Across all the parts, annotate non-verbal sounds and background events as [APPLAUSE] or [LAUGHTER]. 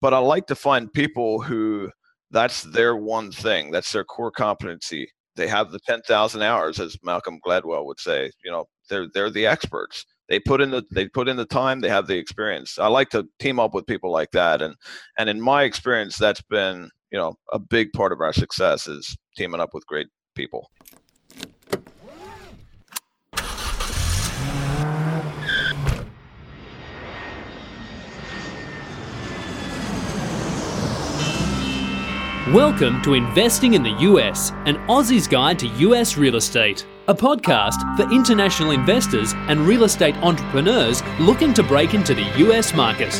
but I like to find people who that's their one thing, that's their core competency. They have the 10,000 hours, as Malcolm Gladwell would say. You know, they're they're the experts. They put in the they put in the time. They have the experience. I like to team up with people like that, and and in my experience, that's been you know a big part of our success is teaming up with great people. Welcome to Investing in the US, an Aussie's guide to US real estate, a podcast for international investors and real estate entrepreneurs looking to break into the US market.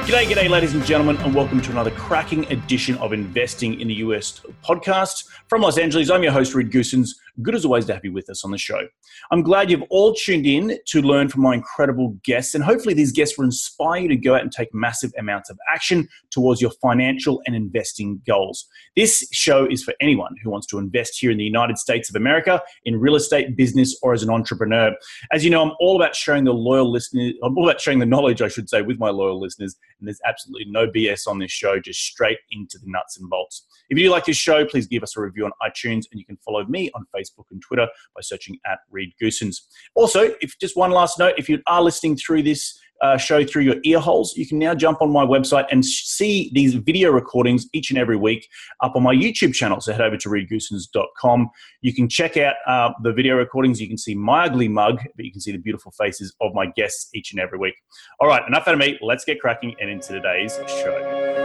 G'day, g'day, ladies and gentlemen, and welcome to another cracking edition of Investing in the US podcast. From Los Angeles, I'm your host, Reed Goossens. Good as always to have you with us on the show. I'm glad you've all tuned in to learn from my incredible guests, and hopefully, these guests will inspire you to go out and take massive amounts of action towards your financial and investing goals. This show is for anyone who wants to invest here in the United States of America in real estate, business, or as an entrepreneur. As you know, I'm all about sharing the loyal listeners, I'm all about sharing the knowledge, I should say, with my loyal listeners, and there's absolutely no BS on this show, just straight into the nuts and bolts. If you like this show, please give us a review on iTunes, and you can follow me on Facebook and Twitter by searching at Reed Goossens. Also, if just one last note, if you are listening through this uh, show through your ear holes, you can now jump on my website and see these video recordings each and every week up on my YouTube channel. So head over to reedgoossens.com. You can check out uh, the video recordings. You can see my ugly mug, but you can see the beautiful faces of my guests each and every week. All right, enough out of me. Let's get cracking and into today's show.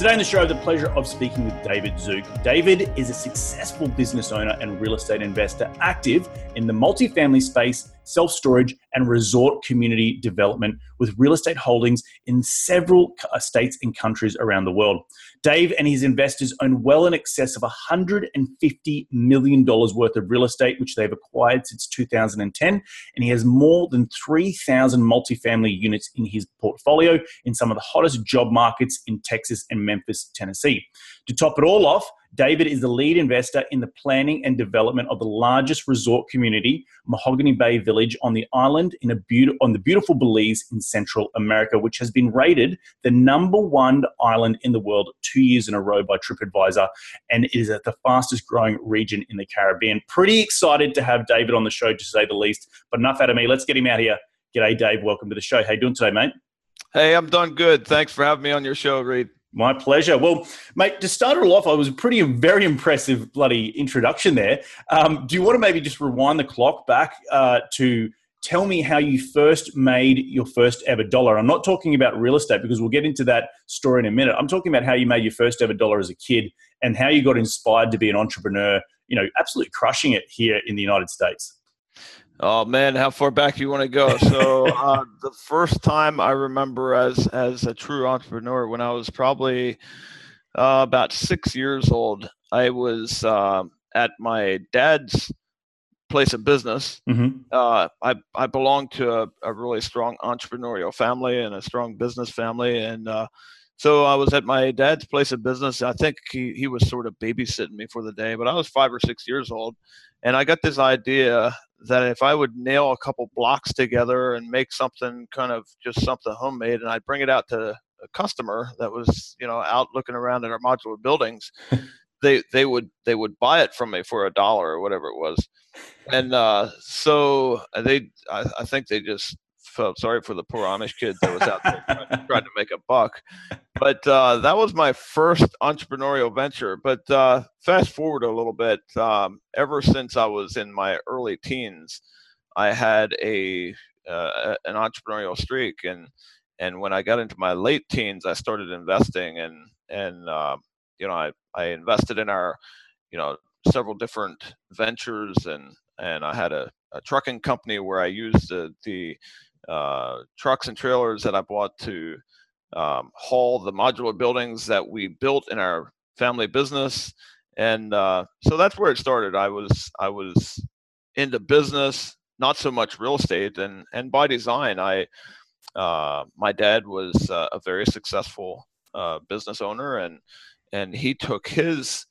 Today on the show, I have the pleasure of speaking with David Zook. David is a successful business owner and real estate investor active in the multifamily space self storage, and resort community development with real estate holdings in several uh, states and countries around the world. Dave and his investors own well in excess of $150 million worth of real estate, which they've acquired since 2010. And he has more than 3,000 multifamily units in his portfolio in some of the hottest job markets in Texas and Memphis, Tennessee. To top it all off, David is the lead investor in the planning and development of the largest resort community, Mahogany Bay Village, on the island in a be- on the beautiful Belize in Central America, which has been rated the number one island in the world two years in a row by TripAdvisor, and is at the fastest growing region in the Caribbean. Pretty excited to have David on the show, to say the least. But enough out of me. Let's get him out here. G'day, Dave. Welcome to the show. How you doing today, mate? Hey, I'm doing good. Thanks for having me on your show, Reed. My pleasure. Well, mate, to start it all off, I was a pretty, very impressive bloody introduction there. Um, do you want to maybe just rewind the clock back uh, to tell me how you first made your first ever dollar? I'm not talking about real estate because we'll get into that story in a minute. I'm talking about how you made your first ever dollar as a kid and how you got inspired to be an entrepreneur, you know, absolutely crushing it here in the United States. Oh man, how far back you want to go? So [LAUGHS] uh, the first time I remember as as a true entrepreneur, when I was probably uh, about six years old, I was uh, at my dad's place of business. Mm-hmm. Uh, I I belonged to a, a, really strong entrepreneurial family and a strong business family, and uh, so I was at my dad's place of business. I think he he was sort of babysitting me for the day, but I was five or six years old, and I got this idea that if I would nail a couple blocks together and make something kind of just something homemade, and I'd bring it out to a customer that was you know out looking around at our modular buildings, [LAUGHS] they they would they would buy it from me for a dollar or whatever it was, and uh, so they I, I think they just felt sorry for the poor Amish kid that was out there trying, trying, to [LAUGHS] make a buck. But uh, that was my first entrepreneurial venture. But uh, fast forward a little bit, um, ever since I was in my early teens, I had a uh, an entrepreneurial streak, and and when I got into my late teens, I started investing, and and uh, you know I I invested in our you know several different ventures and and I had a, a trucking company where I used the, the uh, trucks and trailers that I bought to um, haul the modular buildings that we built in our family business, and uh, so that's where it started. I was I was into business, not so much real estate, and and by design, I uh, my dad was a very successful uh, business owner, and and he took his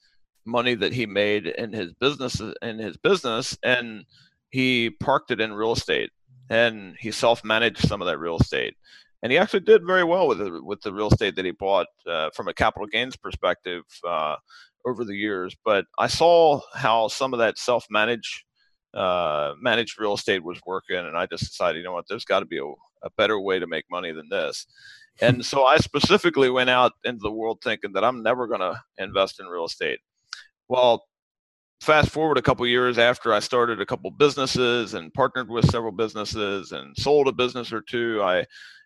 money that he made in his business in his business and he parked it in real estate and he self-managed some of that real estate and he actually did very well with the, with the real estate that he bought uh, from a capital gains perspective uh, over the years. But I saw how some of that self-managed uh, managed real estate was working, and I just decided, you know what, there's got to be a, a better way to make money than this. And so I specifically went out into the world thinking that I'm never going to invest in real estate. Well, fast forward a couple years after I started a couple businesses and partnered with several businesses and sold a business or two, I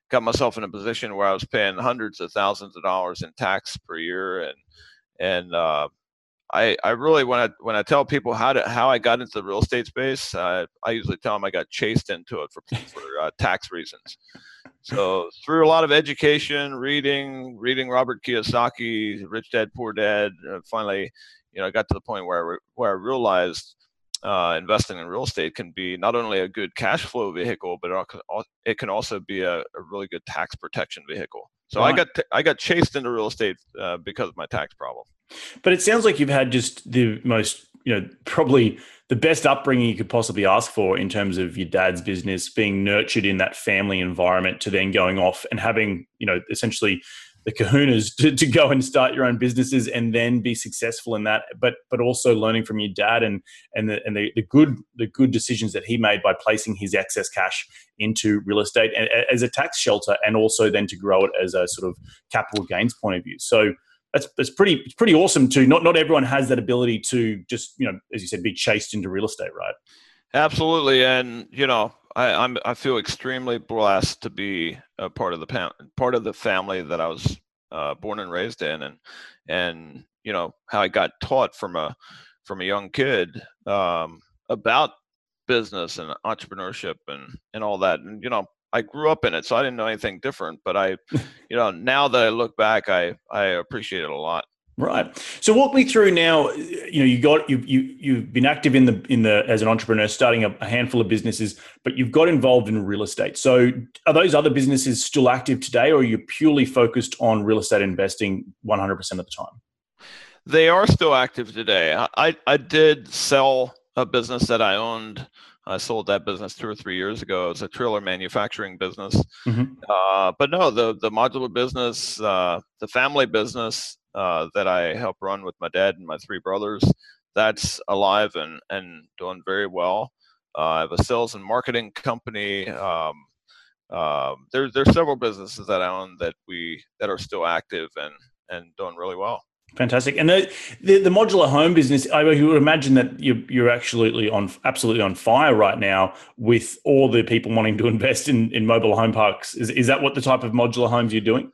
got myself in a position where I was paying hundreds of thousands of dollars in tax per year, and and uh, I I really when I when I tell people how to how I got into the real estate space, uh, I usually tell them I got chased into it for for uh, tax reasons. So through a lot of education, reading, reading Robert Kiyosaki, Rich Dad Poor Dad, uh, finally, you know, I got to the point where I, where I realized uh, investing in real estate can be not only a good cash flow vehicle, but it can also be a, a really good tax protection vehicle. So right. I got t- I got chased into real estate uh, because of my tax problem. But it sounds like you've had just the most, you know, probably the best upbringing you could possibly ask for in terms of your dad's business, being nurtured in that family environment, to then going off and having, you know, essentially the kahunas [LAUGHS] to, to go and start your own businesses and then be successful in that but but also learning from your dad and and the and the, the good the good decisions that he made by placing his excess cash into real estate as a tax shelter and also then to grow it as a sort of capital gains point of view. So that's, that's pretty it's pretty awesome too not not everyone has that ability to just you know as you said be chased into real estate right absolutely and you know I, I'm I feel extremely blessed to be a part of the part of the family that I was uh, born and raised in, and and you know how I got taught from a from a young kid um, about business and entrepreneurship and and all that. And you know I grew up in it, so I didn't know anything different. But I, [LAUGHS] you know, now that I look back, I I appreciate it a lot. Right. So walk me through now. You know, you got you you you've been active in the in the as an entrepreneur, starting a, a, handful of businesses, but you've got involved in real estate. So are those other businesses still active today, or are you purely focused on real estate investing one hundred percent of the time? They are still active today. I I did sell a business that I owned. I sold that business two or three years ago. It's a trailer manufacturing business. Mm-hmm. Uh, but no, the the modular business, uh, the family business uh, that I help run with my dad and my three brothers. That's alive and, and doing very well. Uh, I have a sales and marketing company. Um, uh, there, there's several businesses that I own that we that are still active and and doing really well. Fantastic. And the, the, the modular home business, I would imagine that you're, you're absolutely on absolutely on fire right now with all the people wanting to [LAUGHS] invest in, in mobile home parks. Is, is that what the type of modular homes you're doing?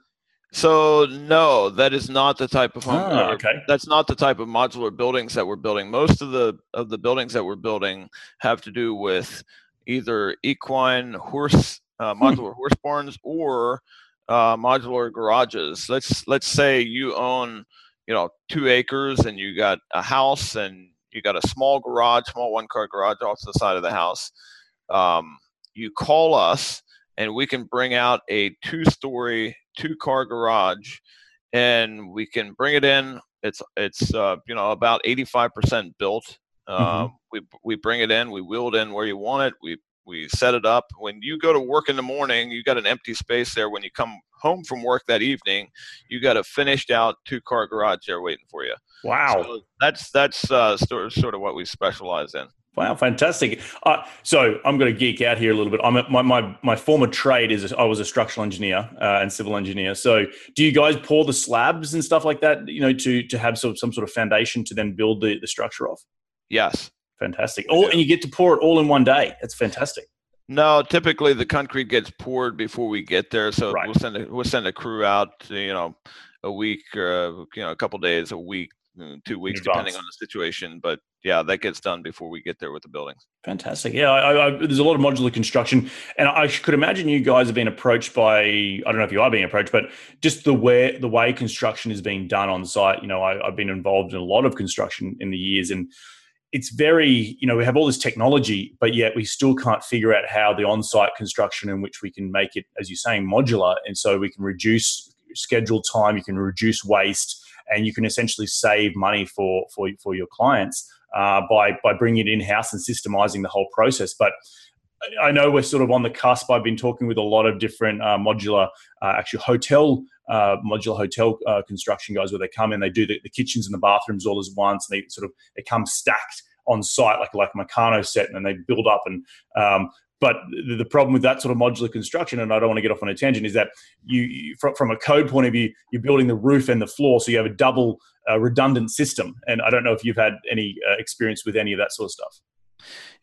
So no, that is not the type of home. Oh, okay. That's not the type of modular buildings that we're building. Most of the of the buildings that we're building have to do with either equine horse uh, hmm. modular horse barns or uh, modular garages. Let's let's say you own you know two acres and you got a house and you got a small garage, small one car garage off to the side of the house. Um, you call us and we can bring out a two story two car garage and we can bring it in it's it's uh, you know about 85% built mm-hmm. Um, we we bring it in we wheel it in where you want it we we set it up when you go to work in the morning you got an empty space there when you come home from work that evening you got a finished out two car garage there waiting for you wow so that's that's uh, sort, sort of what we specialize in Wow, fantastic! Uh, so I'm going to geek out here a little bit. I'm a, my, my my former trade is I was a structural engineer uh, and civil engineer. So do you guys pour the slabs and stuff like that? You know, to to have some some sort of foundation to then build the, the structure off. Yes, fantastic. All and you get to pour it all in one day. That's fantastic. No, typically the concrete gets poured before we get there. So right. we'll send a, we'll send a crew out. You know, a week or you know a couple days a week Mm, two weeks, depending on the situation. But yeah, that gets done before we get there with the buildings. Fantastic. Yeah, I, I, there's a lot of modular construction, and I could imagine you guys have been approached by I don't know if you are being approached, but just the way the way construction is being done on site. You know, I, I've been involved in a lot of construction in the years, and it's very you know we have all this technology, but yet we still can't figure out how the on-site construction in which we can make it, as you're saying, modular, and so we can reduce schedule time, you can reduce waste and you can essentially save money for for for your clients uh, by by bringing it in house and systemizing the whole process. But I know we're sort of on the cusp. I've been talking with a lot of different uh, modular, uh, actually hotel, uh, modular hotel uh, construction guys where they come in, they do the, the, kitchens and the bathrooms all as once, and they sort of they come stacked on site like like a Meccano set, and then they build up. And um, but the, problem with that sort of modular construction, and I don't want to get off on a tangent, is that you, you from, from, a code point of view, you're building the roof and the floor, so you have a double uh, redundant system. And I don't know if you've had any uh, experience with any of that sort of stuff.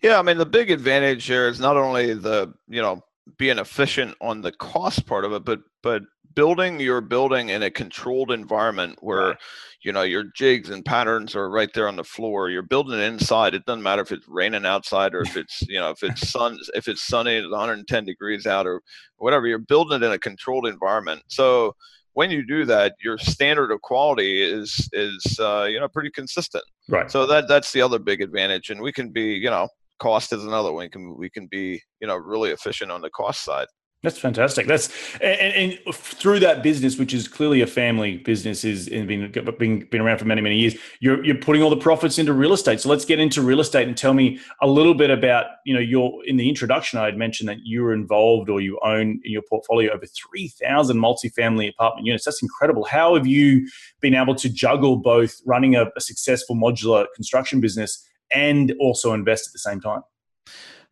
Yeah, I mean the big advantage here is not only the you know being efficient on the cost part of it, but but building your building in a controlled environment where right. you know your jigs and patterns are right there on the floor. You're building it inside. It doesn't matter if it's raining outside or if [LAUGHS] it's you know if it's sun if it's sunny, it's 110 degrees out or whatever. You're building it in a controlled environment. So when you do that, your standard of quality is is uh, you know pretty consistent. Right. So that that's the other big advantage, and we can be you know cost is another one. We can we can be you know really efficient on the cost side. That's fantastic. That's and, and, through that business, which is clearly a family business, is been, been been around for many many years. You're you're putting all the profits into real estate. So let's get into real estate and tell me a little bit about you know your in the introduction I had mentioned that you were involved or you own in your portfolio over three thousand multifamily apartment units. That's incredible. How have you been able to juggle both running a, a successful modular construction business and also invest at the same time?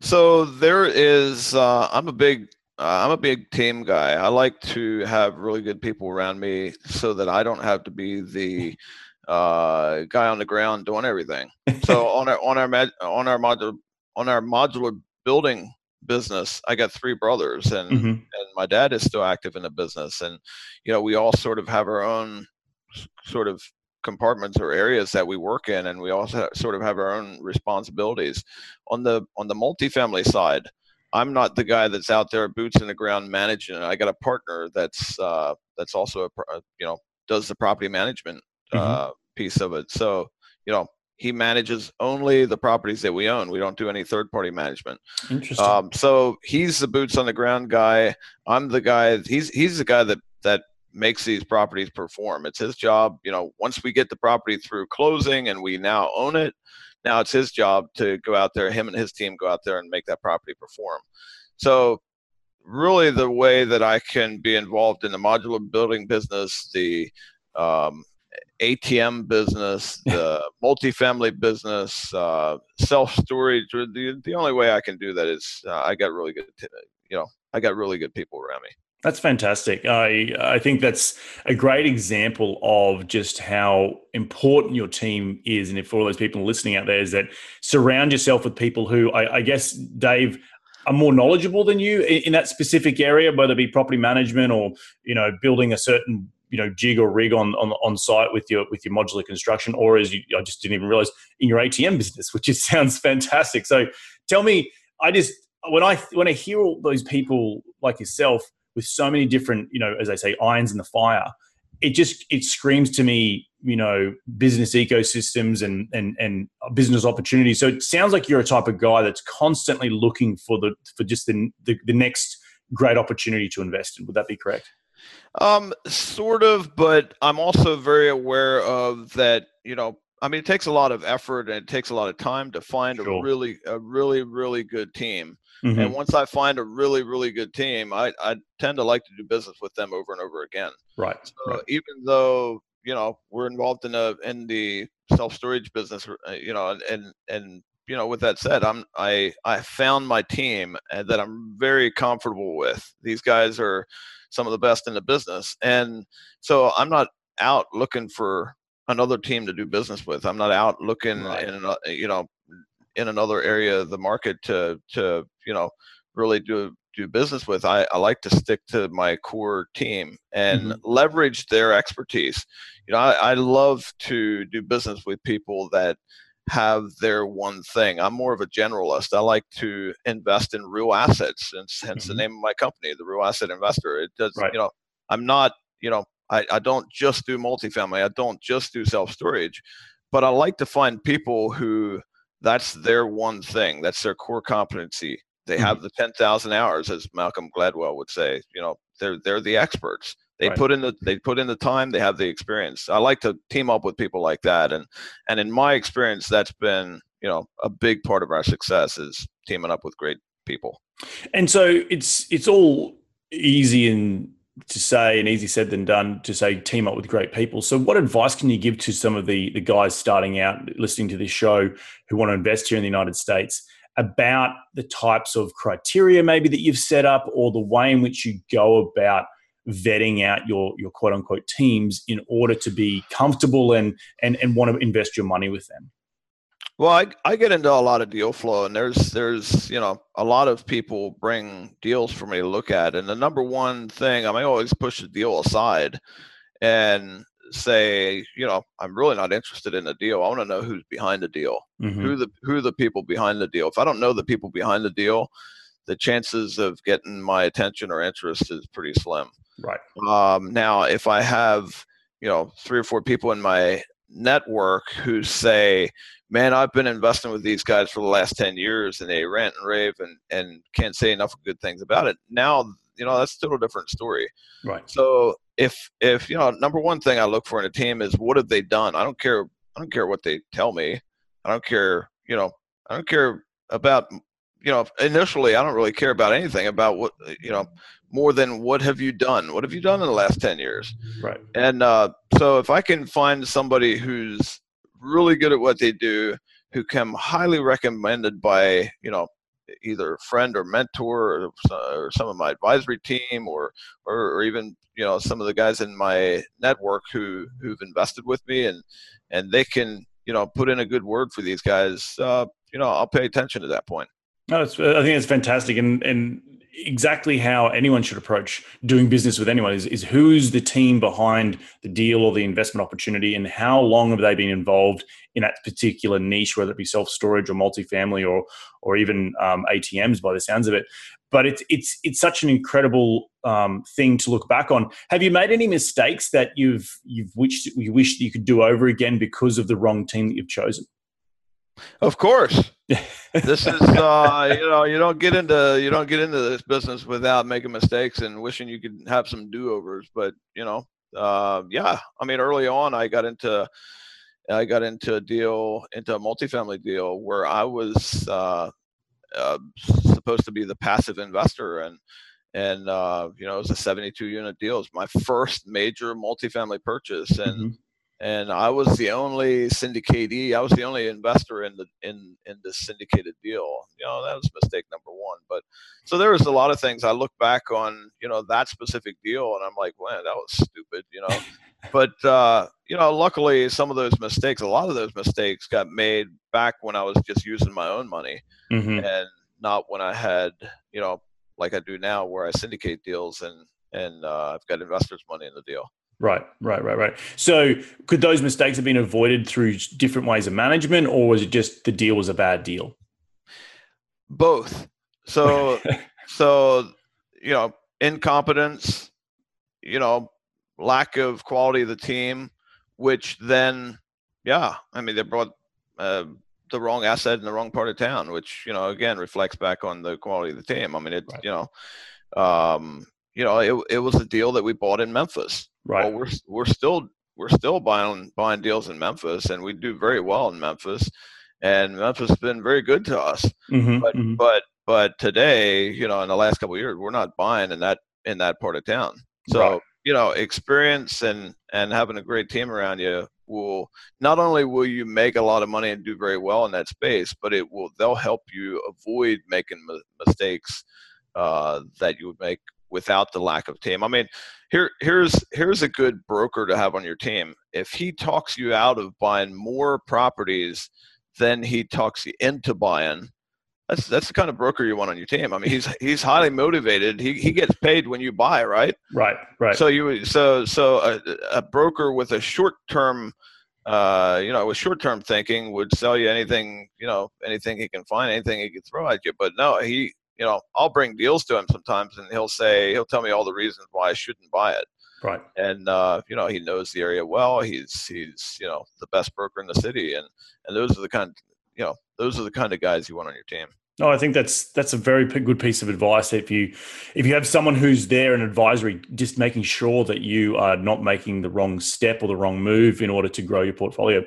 So there is. Uh, I'm a big I'm a big team guy. I like to have really good people around me so that I don't have to be the uh, guy on the ground doing everything. So [LAUGHS] on our on our on our modular on our modular building business, I got three brothers, and mm-hmm. and my dad is still active in the business, and you know we all sort of have our own sort of compartments or areas that we work in, and we also sort of have our own responsibilities. On the on the multifamily side, I'm not the guy that's out there boots in the ground managing it. I got a partner that's uh, that's also a, you know does the property management uh, mm-hmm. piece of it. So you know he manages only the properties that we own. We don't do any third party management. Interesting. Um, so he's the boots on the ground guy. I'm the guy. He's he's the guy that that makes these properties perform. It's his job. You know, once we get the property through closing and we now own it, now it's his job to go out there, him and his team go out there and make that property perform. So, really, the way that I can be involved in the modular building business, the um, ATM business, [LAUGHS] the multifamily business, uh, self storage. The the only way I can do that is uh, I got really good, you know, I got really good people around me. That's fantastic. I I think that's a great example of just how important your team is, and if all those people listening out there is that surround yourself with people who I, I guess Dave are more knowledgeable than you in, in, that specific area, whether it be property management or you know building a certain you know jig or rig on on, on site with your with your modular construction, or as you I just didn't even realize in your ATM business, which just [LAUGHS] sounds fantastic. So tell me, I just when I when I hear all those people like yourself with so many different, you know, as I say, irons in the fire, it just it screams to me, you know, business ecosystems and and and business opportunities. So it sounds like you're a type of guy that's constantly looking for the for just the the, the next great opportunity to invest in. Would that be correct? Um, sort of, but I'm also very aware of that. You know, I mean, it takes a lot of effort and it takes a lot of time to find sure. a really, a really, really good team. Mm-hmm. And once I find a really, really good team, I, I tend to like to do business with them over and over again. Right. So right. even though you know we're involved in a in the self storage business, uh, you know, and and you know, with that said, I'm I I found my team that I'm very comfortable with. These guys are some of the best in the business, and so I'm not out looking for another team to do business with. I'm not out looking right. in you know in another area of the market to to you know really do do business with. I, I like to stick to my core team and mm-hmm. leverage their expertise. You know, I, I love to do business with people that have their one thing. I'm more of a generalist. I like to invest in real assets, and hence mm-hmm. the name of my company, the Real Asset Investor. It does, right. you know, I'm not, you know, I, I don't just do multifamily. I don't just do self storage, but I like to find people who that's their one thing. That's their core competency. They have mm-hmm. the 10,000 hours, as Malcolm Gladwell would say. You know, they're they're the experts. They Right. put in the they put in the time. They have the experience. I like to team up with people like that, and and in my experience, that's been you know a big part of our success is teaming up with great people. And so it's it's all easy and to say and easy said than done to say team up with great people. So what advice can you give to some of the the guys starting out listening to this show who want to invest here in the United States about the types of criteria maybe that you've set up or the way in which you go about vetting out your your quote unquote teams in order to be comfortable and and and want to invest your money with them? Well, I, I get into a lot of deal flow, and there's there's you know a lot of people bring deals for me to look at, and the number one thing I may always push the deal aside, and say you know I'm really not interested in the deal. I want to know who's behind the deal, Mhm. who the who are the people behind the deal. If I don't know the people behind the deal, the chances of getting my attention or interest is pretty slim. Right. Um, now, if I have, you know, three or four people in my network who say, man, I've been investing with these guys for the last 10 years and they rant and rave and, and can't say enough good things about it. Now, you know, that's still a different story. Right. So if, if, you know, number one thing I look for in a team is what have they done? I don't care. I don't care what they tell me. I don't care, you know, I don't care about, you know, initially I don't really care about anything about what, you know, more than what have you done? What have you done in the last 10 years? Right. And uh, so if I can find somebody who's really good at what they do, who come highly recommended by, you know, either a friend or mentor or, or some of my advisory team or, or, or even, you know, some of the guys in my network who, who've invested with me and, and they can, you know, put in a good word for these guys, uh, you know, I'll pay attention to that point. No, I think it's fantastic, and and exactly how anyone should approach doing business with anyone is, is who's the team behind the deal or the investment opportunity, and how long have they been involved in that particular niche, whether it be self storage or multifamily or or even um, ATMs, by the sounds of it. But it's it's it's such an incredible um, thing to look back on. Have you made any mistakes that you've you've wished you wish that you could do over again because of the wrong team that you've chosen? Of course. [LAUGHS] this is uh, you know you don't get into you don't get into this business without making mistakes and wishing you could have some do-overs but you know uh, yeah i mean early on i got into i got into a deal into a multifamily deal where i was uh, uh, supposed to be the passive investor and and uh, you know it was a 72 unit deal it's my first major multifamily purchase and Mhm. And I was the only syndicatee. I was the only investor in the in in this syndicated deal. You know, that was mistake number one. But so there was a lot of things I look back on. You know, that specific deal, and I'm like, man, that was stupid. You know, [LAUGHS] but uh, you know, luckily some of those mistakes, a lot of those mistakes, got made back when I was just using my own money Mhm. and not when I had you know like I do now, where I syndicate deals and and uh, I've got investors' money in the deal. Right, right, right, right. So, could those mistakes have been avoided through different ways of management, or was it just the deal was a bad deal? both so [LAUGHS] so you know incompetence you know lack of quality of the team which then yeah i mean they brought uh, the wrong asset in the wrong part of town which you know again reflects back on the quality of the team i mean it, Right. you know um you know it, it was a deal that we bought in memphis Right, well, we're we're still we're still buying buying deals in Memphis, and we do very well in Memphis. And Memphis has been very good to us. Mhm, But mhm. but but today, you know, in the last couple of years, we're not buying in that in that part of town. So Right. you know, experience and and having a great team around you will not only will you make a lot of money and do very well in that space, but it will they'll help you avoid making mi- mistakes uh, that you would make without the lack of team. I mean, here here's here's a good broker to have on your team. If he talks you out of buying more properties than he talks you into buying, that's that's the kind of broker you want on your team. I mean, he's he's highly motivated. He he gets paid when you buy, right? right, right. So you so so a, a broker with a short term, uh, you know, with short term thinking would sell you anything, you know, anything he can find, anything he can throw at you. But no, he, you know, I'll bring deals to him sometimes, and he'll say he'll tell me all the reasons why I shouldn't buy it. right. And uh, you know, he knows the area well. He's he's you know the best broker in the city, and and those are the kind, you know, those are the kind of guys you want on your team. No, I think that's that's a very good piece of advice. If you if you have someone who's there in advisory, just making sure that you are not making the wrong step or the wrong move in order to grow your portfolio.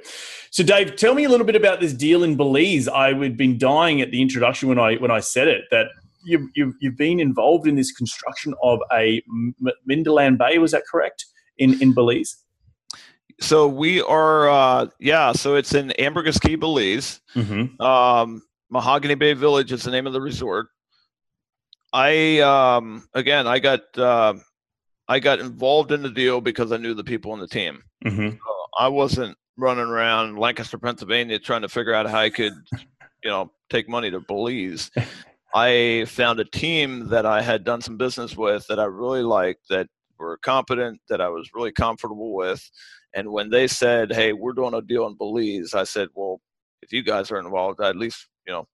So, Dave, tell me a little bit about this deal in Belize. I had been dying at the introduction when I when I said it that you, you've you've been involved in this construction of a Mindaland Bay. Was that correct in in Belize? So we are, uh, yeah. So it's in Ambergris Caye, Belize. Mm-hmm. Um, Mahogany Bay Village is the name of the resort. I um, again, I got uh, I got involved in the deal because I knew the people on the team. Mm-hmm. So I wasn't running around Lancaster, Pennsylvania, trying to figure out how I could, [LAUGHS] you know, take money to Belize. [LAUGHS] I found a team that I had done some business with that I really liked, that were competent, that I was really comfortable with. And when they said, "Hey, we're doing a deal in Belize," I said, "Well, if you guys are involved, I at least you know,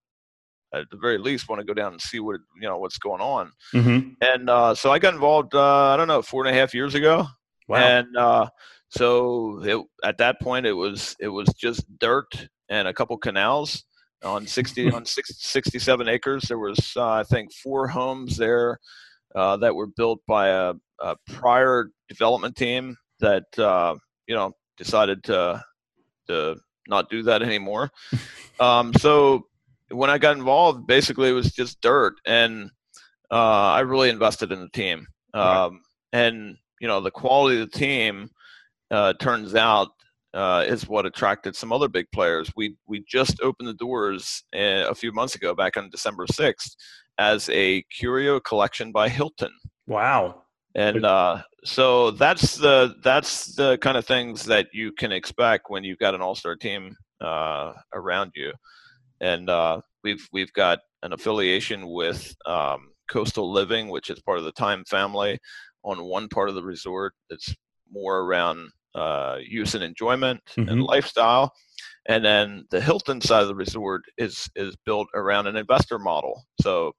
at the very least, want to go down and see what you know what's going on. Mm-hmm. And uh, so I got involved. Uh, I don't know, four and a half years ago. Wow. And uh, so it, at that point, it was it was just dirt and a couple canals on 60 on 67 acres. There was uh, I think four homes there uh, that were built by a, a prior development team that uh, you know decided to to not do that anymore. [LAUGHS] Um, so when I got involved, basically it was just dirt, and uh, I really invested in the team. Um, right. And you know, the quality of the team uh, turns out uh, is what attracted some other big players. We we just opened the doors uh, a few months ago, back on December sixth, as a curio collection by Hilton. Wow! And uh, so that's the that's the kind of things that you can expect when you've got an all star team uh, around you and uh, we've we've got an affiliation with um, Coastal Living, which is part of the Time family, on one part of the resort. It's more around uh, use and enjoyment mm-hmm. and lifestyle, and then the Hilton side of the resort is is built around an investor model. So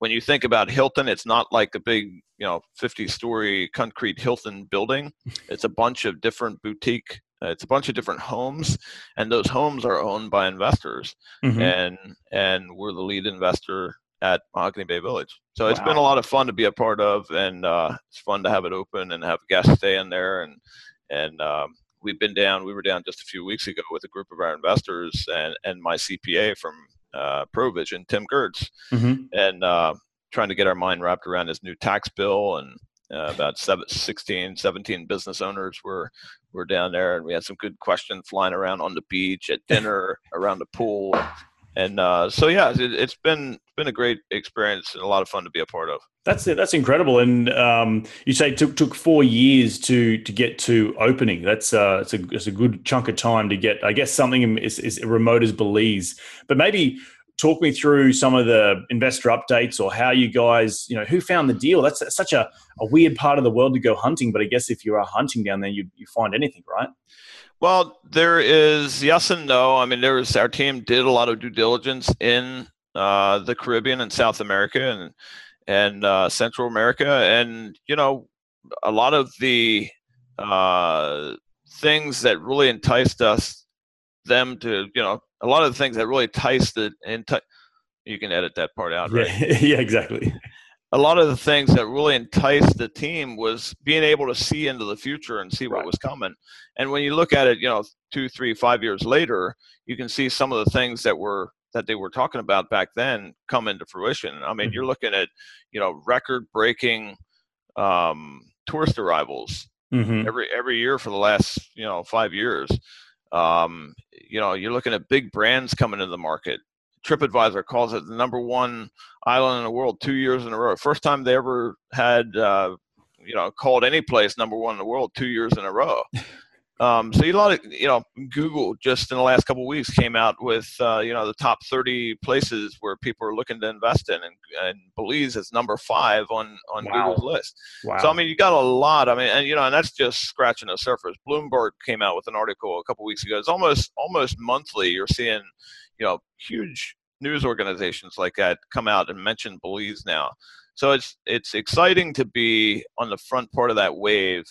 when you think about Hilton, it's not like a big, you know, 50 story concrete Hilton building. It's a bunch of different boutique it's a bunch of different homes, and those homes are owned by investors, mm-hmm. and and we're the lead investor at Mahogany Bay Village. So wow. it's been a lot of fun to be a part of, and uh, it's fun to have it open and have guests stay in there. And and um, we've been down. We were down just a few weeks ago with a group of our investors and and my CPA from uh, Provision, Tim Gertz, mm-hmm. and uh, trying to get our mind wrapped around his new tax bill and uh, about seven, 16, 17 business owners were were down there, and we had some good questions flying around on the beach, at [LAUGHS] dinner, around the pool, and uh, so yeah, it, has been been a great experience and a lot of fun to be a part of. That's it. That's incredible. And um, you say it took took four years to to get to opening. That's uh, it's a it's a good chunk of time to get. I guess something is, is remote as Belize, but maybe talk me through some of the investor updates or how you guys, you know, who found the deal. That's such a, a weird part of the world to go hunting, but I guess if you are hunting down there, you, you find anything, right? Well, there is yes and no. I mean, there was our team did a lot of due diligence in uh, the Caribbean and South America and and uh, Central America, and you know, a lot of the uh, things that really enticed us them to you know a lot of the things that really enticed the and you can edit that part out right yeah, [LAUGHS] yeah exactly a lot of the things that really enticed the team was being able to see into the future and see what right. was coming and when you look at it you know two three five years later you can see some of the things that were that they were talking about back then come into fruition i mean mm-hmm. you're looking at you know record breaking um, tourist arrivals mm-hmm. every every year for the last you know five years um, you know, you're looking at big brands coming into the market. TripAdvisor calls it the number one island in the world two years in a row. First time they ever had, uh, you know, called any place number one in the world two years in a row. Um, so you lot of, you know, Google just in the last couple of weeks came out with, uh, you know, the top 30 places where people are looking to invest in, and, and Belize is number five on on wow. Google's list. Wow. So I mean, you got a lot. I mean, and you know, and that's just scratching the surface. Bloomberg came out with an article a couple weeks ago. It's almost almost monthly. You're seeing, you know, huge news organizations like that come out and mention Belize now. So it's it's exciting to be on the front part of that wave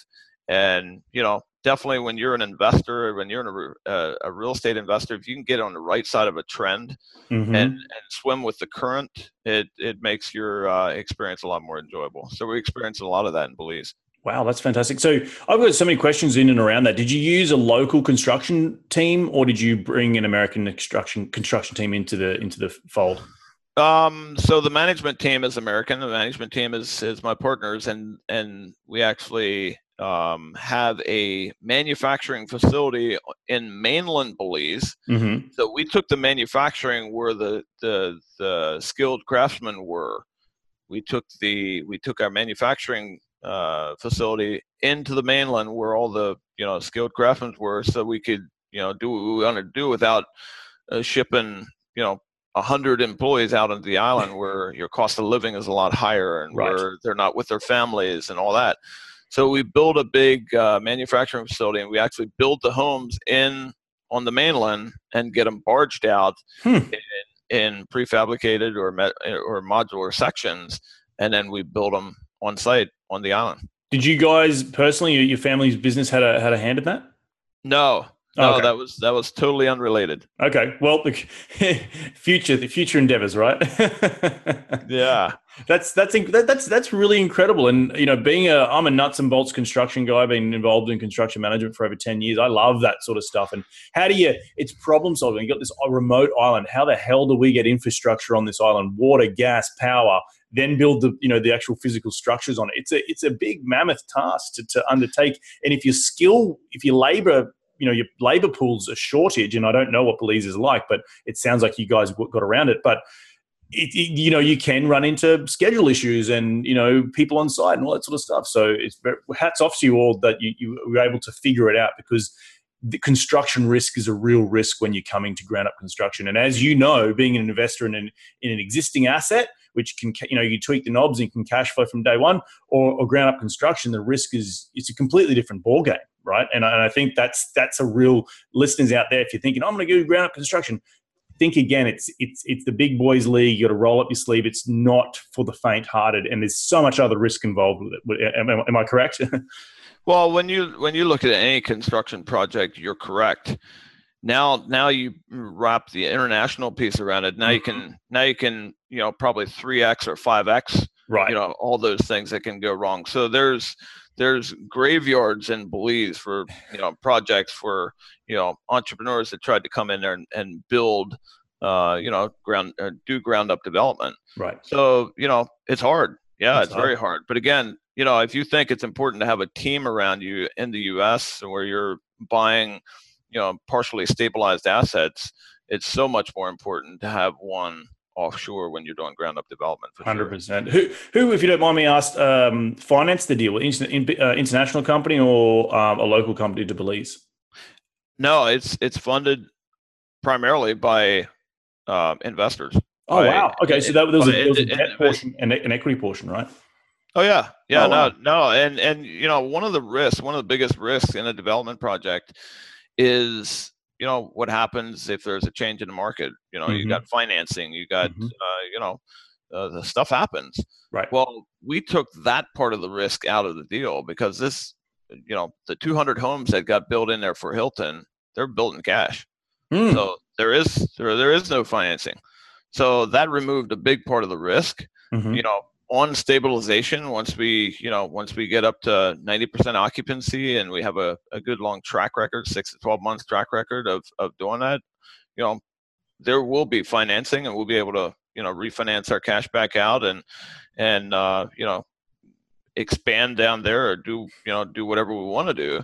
and you know definitely when you're an investor, when you're in a, a, a, real estate investor, if you can get on the right side of a trend mm-hmm. and, and, swim with the current, it it makes your uh, experience a lot more enjoyable. So we experienced a lot of that in Belize. Wow, that's fantastic. So I've got so many questions in and around that. Did you use a local construction team, or did you bring an American construction construction team into the into the fold? Um, so the management team is American. The management team is is my partners, and and we actually um, have a manufacturing facility in mainland Belize. Mm-hmm. So we took the manufacturing where the the the skilled craftsmen were. We took the we took our manufacturing uh, facility into the mainland where all the you know skilled craftsmen were, so we could you know do what we want to do without uh, shipping you know a hundred employees out into the island where your cost of living is a lot higher and right. where they're not with their families and all that. So we built a big uh, manufacturing facility and we actually build the homes in on the mainland and get them barged out hmm. in, in, prefabricated or met, or modular sections, and then we build them on site on the island. Did you guys personally, your family's business had a had a hand in that? No, no, okay. that was that was totally unrelated. Okay, well, the [LAUGHS] future the future endeavors, right? [LAUGHS] yeah, that's that's that's that's really incredible. And you know, being a I'm a nuts and bolts construction guy, been involved in construction management for over ten years. I love that sort of stuff. And how do you? It's problem solving. You got this remote island. How the hell do we get infrastructure on this island? Water, gas, power then build the you know the actual physical structures on it. It's a it's a big mammoth task to, to undertake. And if your skill, if your labor, you know your labor pool's a shortage, and I don't know what Belize is like, but it sounds like you guys got around it. But it, it, you know you can run into schedule issues and you know people on site and all that sort of stuff. So it's hats off to you all that you, you were able to figure it out because the construction risk is a real risk when you're coming to ground up construction. And as you know, being an investor in an, in an existing asset, which can you know you tweak the knobs and can cash flow from day one, or, or ground up construction, the risk is it's a completely different ball game, right? And I, and I think that's that's a real listeners out there. If you're thinking I'm going to go ground up construction, think again. It's it's it's the big boys league. You got to roll up your sleeve. It's not for the faint-hearted, and there's so much other risk involved with it. Am, am I correct? [LAUGHS] well, when you when you look at any construction project, you're correct now now you wrap the international piece around it now mm-hmm. you can now you can you know probably 3x or 5x right you know all those things that can go wrong so there's there's graveyards in belize for you know projects for you know entrepreneurs that tried to come in there and, and build uh you know ground uh, do ground up development. Right. So you know it's hard. Yeah it's, it's very hard. but again you know if you think it's important to have a team around you in the us where you're buying you know partially stabilized assets, it's so much more important to have one offshore when you're doing ground up development. Hundred sure. percent. Who, who, if you don't mind me asked, um, financed the deal? Uh, international company or um, a local company to Belize? No, it's it's funded primarily by uh, investors. Oh by, wow! Okay, so that, was, a, there was a debt portion and an equity portion, right? Oh yeah, yeah. Oh, no, wow. no, and and you know one of the risks, one of the biggest risks in a development project is you know what happens if there's a change in the market you know mm-hmm. you got financing you got mm-hmm. uh, you know uh, the stuff happens right well we took that part of the risk out of the deal because this you know the 200 homes that got built in there for hilton they're built in cash mm. so there is there, there is no financing so that removed a big part of the risk mm-hmm. you know on stabilization once we you know once we get up to 90% occupancy and we have a, a good long track record six to 12 months track record of, of doing that you know there will be financing and we'll be able to you know refinance our cash back out and and uh, you know expand down there or do you know do whatever we want to do.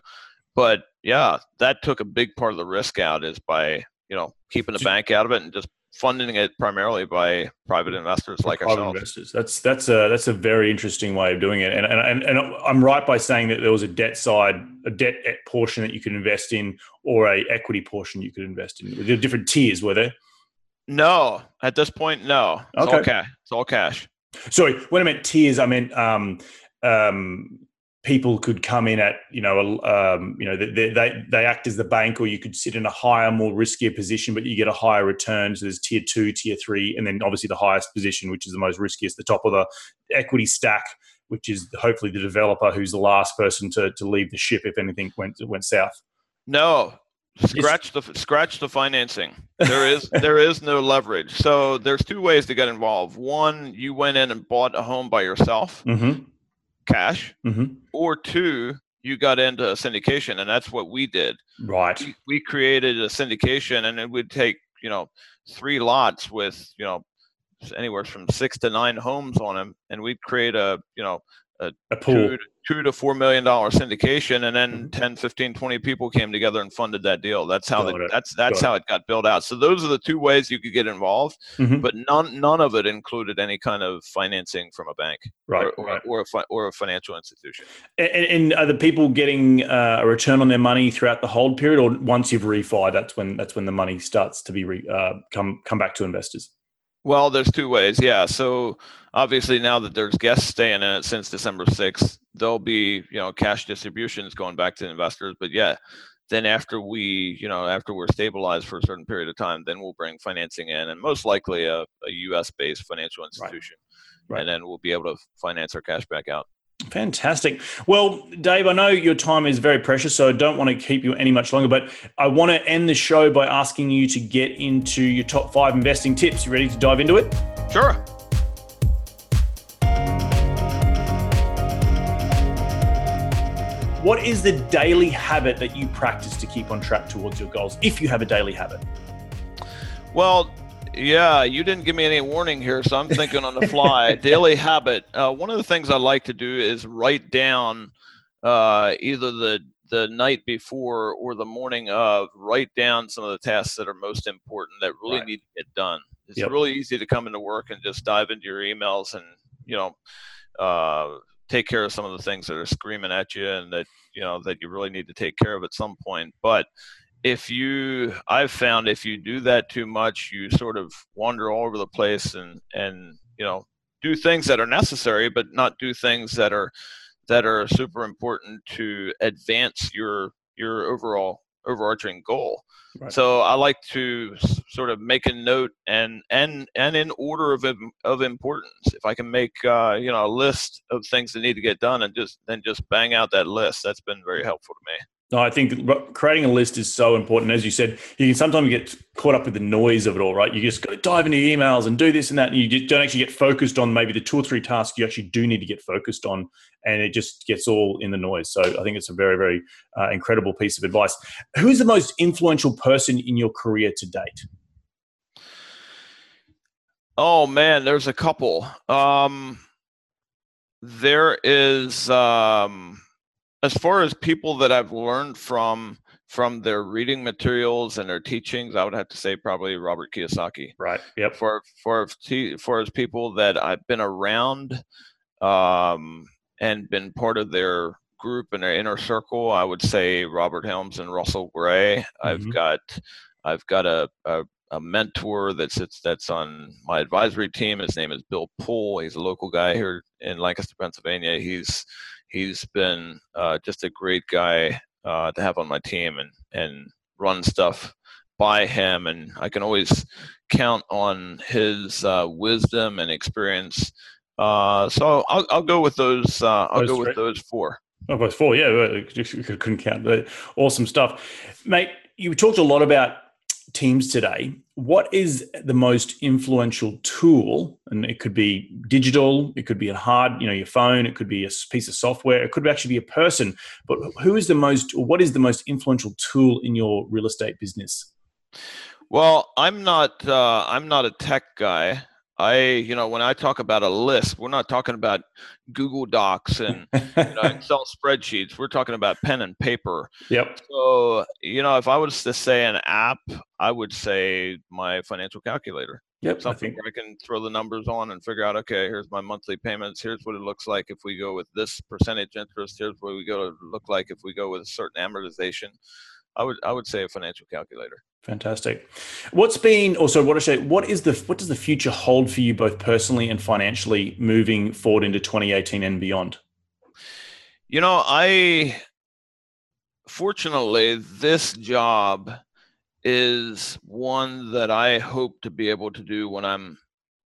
But yeah that took a big part of the risk out is by you know keeping the bank out of it and just funding it primarily by private investors like private ourselves. Investors. That's that's a that's a very interesting way of doing it. And, and and I'm right by saying that there was a debt side, a debt portion that you could invest in, or a equity portion you could invest in. Were there different tiers? Were there? No, at this point, no. It's okay. all cash. It's all cash. Sorry, when I meant tiers, I meant um, um, people could come in at you know um, you know they, they they act as the bank or you could sit in a higher more riskier position but you get a higher return so there's tier two tier three and then obviously the highest position which is the most riskiest the top of the equity stack which is hopefully the developer who's the last person to, to leave the ship if anything went went south. No, scratch the scratch the financing. There is [LAUGHS] there is no leverage. So there's two ways to get involved. One, you went in and bought a home by yourself, Mm-hmm. Cash, Mm-hmm. or two, you got into syndication, and that's what we did. Right. we, we created a syndication and it would take you know three lots with you know anywhere from six to nine homes on them and we'd create a you know A two, pool. to- two to four million dollar syndication and then Mhm. 10 15 20 people came together and funded that deal that's how the, it. that's that's Got how it got built out so those are the two ways you could get involved Mhm. but none none of it included any kind of financing from a bank Right. or, or, or, a, fi- or a financial institution And, and are the people getting uh, a return on their money throughout the hold period, or once you've refi, that's when that's when the money starts to be re, uh, come come back to investors? Well, there's two ways. Yeah. So obviously now that there's guests staying in it since December 6th, there'll be, you know, cash distributions going back to investors. But yeah, then after we, you know, after we're stabilized for a certain period of time, then we'll bring financing in and most likely a, a US based financial institution. Right. And then we'll be able to finance our cash back out. Fantastic. Well, Dave, I know your time is very precious, so I don't want to keep you any much longer, but I want to end the show by asking you to get into your top five investing tips. You ready to dive into it? Sure. What is the daily habit that you practice to keep on track towards your goals, if you have a daily habit? Well, yeah, you didn't give me any warning here, so I'm thinking on the fly. [LAUGHS] Daily habit. Uh, one of the things I like to do is write down uh, either the the night before or the morning of. Write down some of the tasks that are most important that really Right. need to get done. It's Yep. really easy to come into work and just dive into your emails and you know uh, take care of some of the things that are screaming at you and that you know that you really need to take care of at some point. But if you i've found if you do that too much you sort of wander all over the place and and you know do things that are necessary but not do things that are that are super important to advance your your overall overarching goal. Right. so i like to sort of make a note and and and in order of of importance. If i can make uh, you know a list of things that need to get done and just then just bang out that list that's been very helpful to me No, I think creating a list is so important. As you said, you can sometimes get caught up with the noise of it all, right? You just got to dive into emails and do this and that, and you don't actually get focused on maybe the two or three tasks you actually do need to get focused on, and it just gets all in the noise. So I think it's a very, very uh, incredible piece of advice. Who is the most influential person in your career to date? Oh man, there's a couple. Um, there is um, as far as people that I've learned from from their reading materials and their teachings, I would have to say probably Robert Kiyosaki. Right. Yep. For for for as people that I've been around um, and been part of their group and their inner circle, I would say Robert Helms and Russell Gray. I've Mhm. got I've got a, a a mentor that sits that's on my advisory team. His name is Bill Poole. He's a local guy here in Lancaster, Pennsylvania. He's he's been uh, just a great guy uh, to have on my team and and run stuff by him. And I can always count on his uh, wisdom and experience. Uh, so I'll, I'll go with those. Uh, I'll Those go three? with those four. Oh, plus four, yeah, couldn't count. Awesome stuff, mate. You talked a lot about teams today. What is the most influential tool? And it could be digital, it could be a hard, you know, your phone, it could be a piece of software, it could actually be a person. But who is the most, or what is the most influential tool in your real estate business? Well, I'm not. Uh, I'm not a tech guy. I, you know, when I talk about a list, we're not talking about Google Docs and [LAUGHS] you know, Excel spreadsheets. We're talking about pen and paper. yep. So, you know, if I was to say an app, I would say my financial calculator. Yep. I Something think where I can throw the numbers on and figure out, okay, here's my monthly payments. Here's what it looks like if we go with this percentage interest. Here's what we go to look like if we go with a certain amortization. I would I would say a financial calculator. Fantastic. What's been also what I say? What is the what does the future hold for you both personally and financially moving forward into 2018 and beyond? You know, I fortunately this job is one that I hope to be able to do when I'm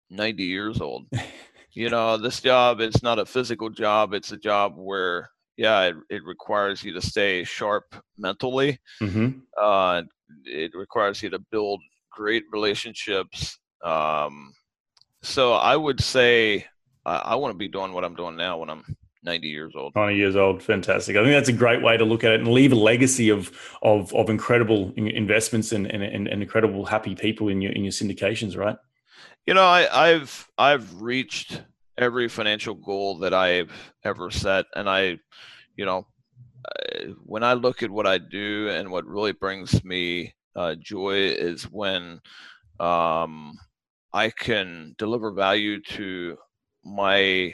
90 years old. [LAUGHS] you know, this job is not a physical job. It's a job where, yeah, it, it requires you to stay sharp mentally. Mm-hmm. Uh, it requires you to build great relationships. Um, so I would say I, I want to be doing what I'm doing now when I'm 90 years old. 90 years old, fantastic. I think that's a great way to look at it and leave a legacy of of, of incredible investments and, and, and incredible happy people in your in your syndications, right? You know, I, I've I've reached every financial goal that I've ever set, and I, you know, when I look at what I do and what really brings me uh, joy is when um, I can deliver value to my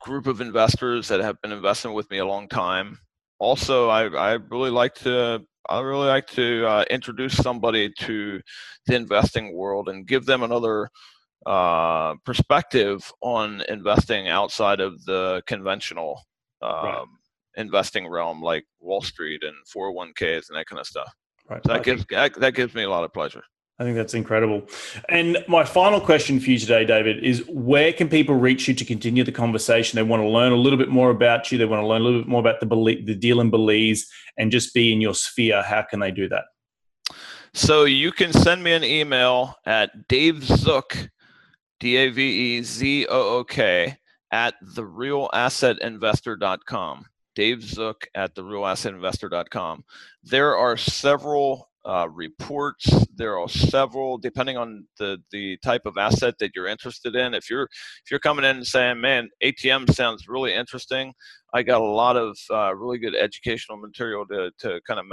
group of investors that have been investing with me a long time. Also, I, I really like to I really like to uh, introduce somebody to the investing world and give them another uh, perspective on investing outside of the conventional um, right. Investing realm, like Wall Street and 401ks and that kind of stuff. Right. So that gives that, that gives me a lot of pleasure. I think that's incredible. And my final question for you today, David, is where can people reach you to continue the conversation? They want to learn a little bit more about you. They want to learn a little bit more about the the deal in Belize and just be in your sphere. How can they do that? So you can send me an email at Dave Zook, D A V E Z O O K, at therealassetinvestor.com. Dave Zook at the therealassetinvestor.com. There are several uh, reports. There are several, depending on the the type of asset that you're interested in. If you're if you're coming in and saying, "Man, ATM sounds really interesting," I got a lot of uh, really good educational material to to kind of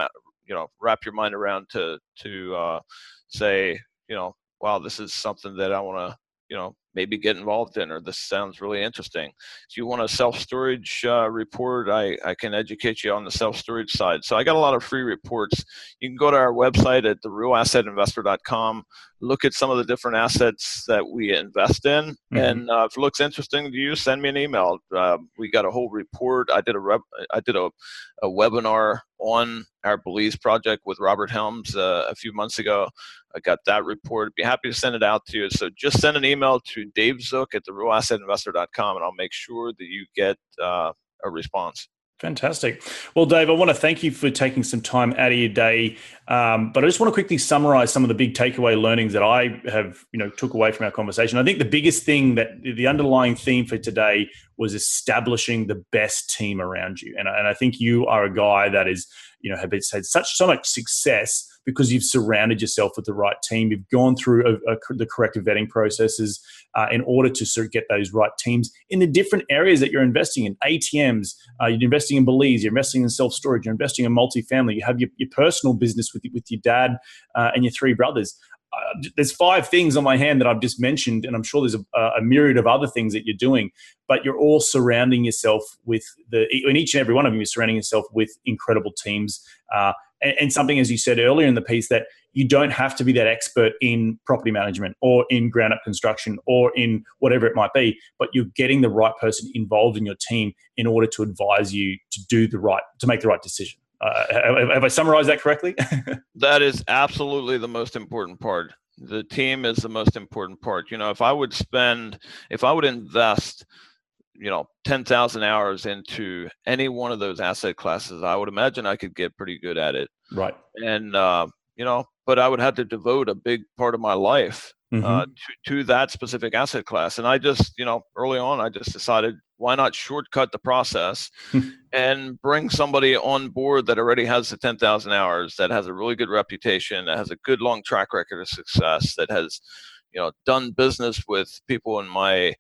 you know wrap your mind around to to uh, say, you know, wow, this is something that I want to you know maybe get involved in or this sounds really interesting if you want a self-storage uh, report I, I can educate you on the self-storage side so i got a lot of free reports you can go to our website at therealassetinvestor.com look at some of the different assets that we invest in mm-hmm. and uh, if it looks interesting to you send me an email uh, we got a whole report i did a rep, i did a, a webinar on our belize project with robert helms uh, a few months ago I got that report. I'd be happy to send it out to you. So just send an email to Dave Zook at therealassetinvestor.com and I'll make sure that you get uh, a response. Fantastic. Well, Dave, I want to thank you for taking some time out of your day. Um, but I just want to quickly summarize some of the big takeaway learnings that I have, you know, took away from our conversation. I think the biggest thing that the underlying theme for today was establishing the best team around you. And, and I think you are a guy that is, you know, have had such so much success because you've surrounded yourself with the right team. You've gone through a, a, the corrective vetting processes uh, in order to sort of get those right teams in the different areas that you're investing in. ATMs, uh, you're investing in Belize, you're investing in self storage, you're investing in multifamily. You have your, your personal business with with your dad uh, and your three brothers. Uh, there's five things on my hand that I've just mentioned, and I'm sure there's a, a, myriad of other things that you're doing. But you're all surrounding yourself with the, in each and every one of them, you're surrounding yourself with incredible teams. Uh, and, and something, as you said earlier in the piece, that you don't have to be that expert in property management or in ground up construction or in whatever it might be, but you're getting the right person involved in your team in order to advise you to do the right, to make the right decision. Uh, have, have I summarized that correctly? [LAUGHS] that is absolutely the most important part. The team is the most important part. You know, if I would spend, if I would invest you know 10,000 hours into any one of those asset classes, I would imagine I could get pretty good at it. Right. And uh, you know, but I would have to devote a big part of my life uh, mm-hmm. uh, to, to that specific asset class. And I just, you know, early on, I just decided why not shortcut the process [LAUGHS] and bring somebody on board that already has the 10,000 hours, that has a really good reputation, that has a good long track record of success, that has, you know, done business with people in my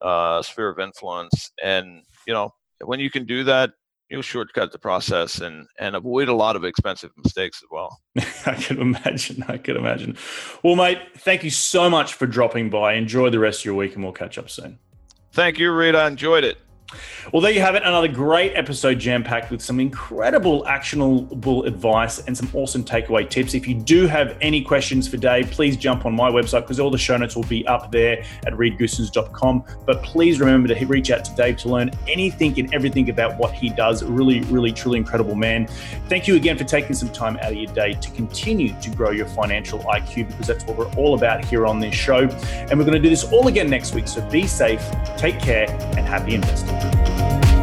uh, sphere of influence. And you know, when you can do that, you'll shortcut the process and and avoid a lot of expensive mistakes as well. [LAUGHS] I can imagine. I can imagine. Well, mate, thank you so much for dropping by. Enjoy the rest of your week, and we'll catch up soon. Thank you, Reed. I enjoyed it. Well, there you have it. Another great episode jam packed with some incredible actionable advice and some awesome takeaway tips. If you do have any questions for Dave, please jump on my website because all the show notes will be up there at reedgoossens.com. But please remember to reach out to Dave to learn anything and everything about what he does. Really, really, truly incredible man. Thank you again for taking some time out of your day to continue to grow your financial IQ because that's what we're all about here on this show. And we're going to do this all again next week. So be safe, take care, and happy investing. Thank you.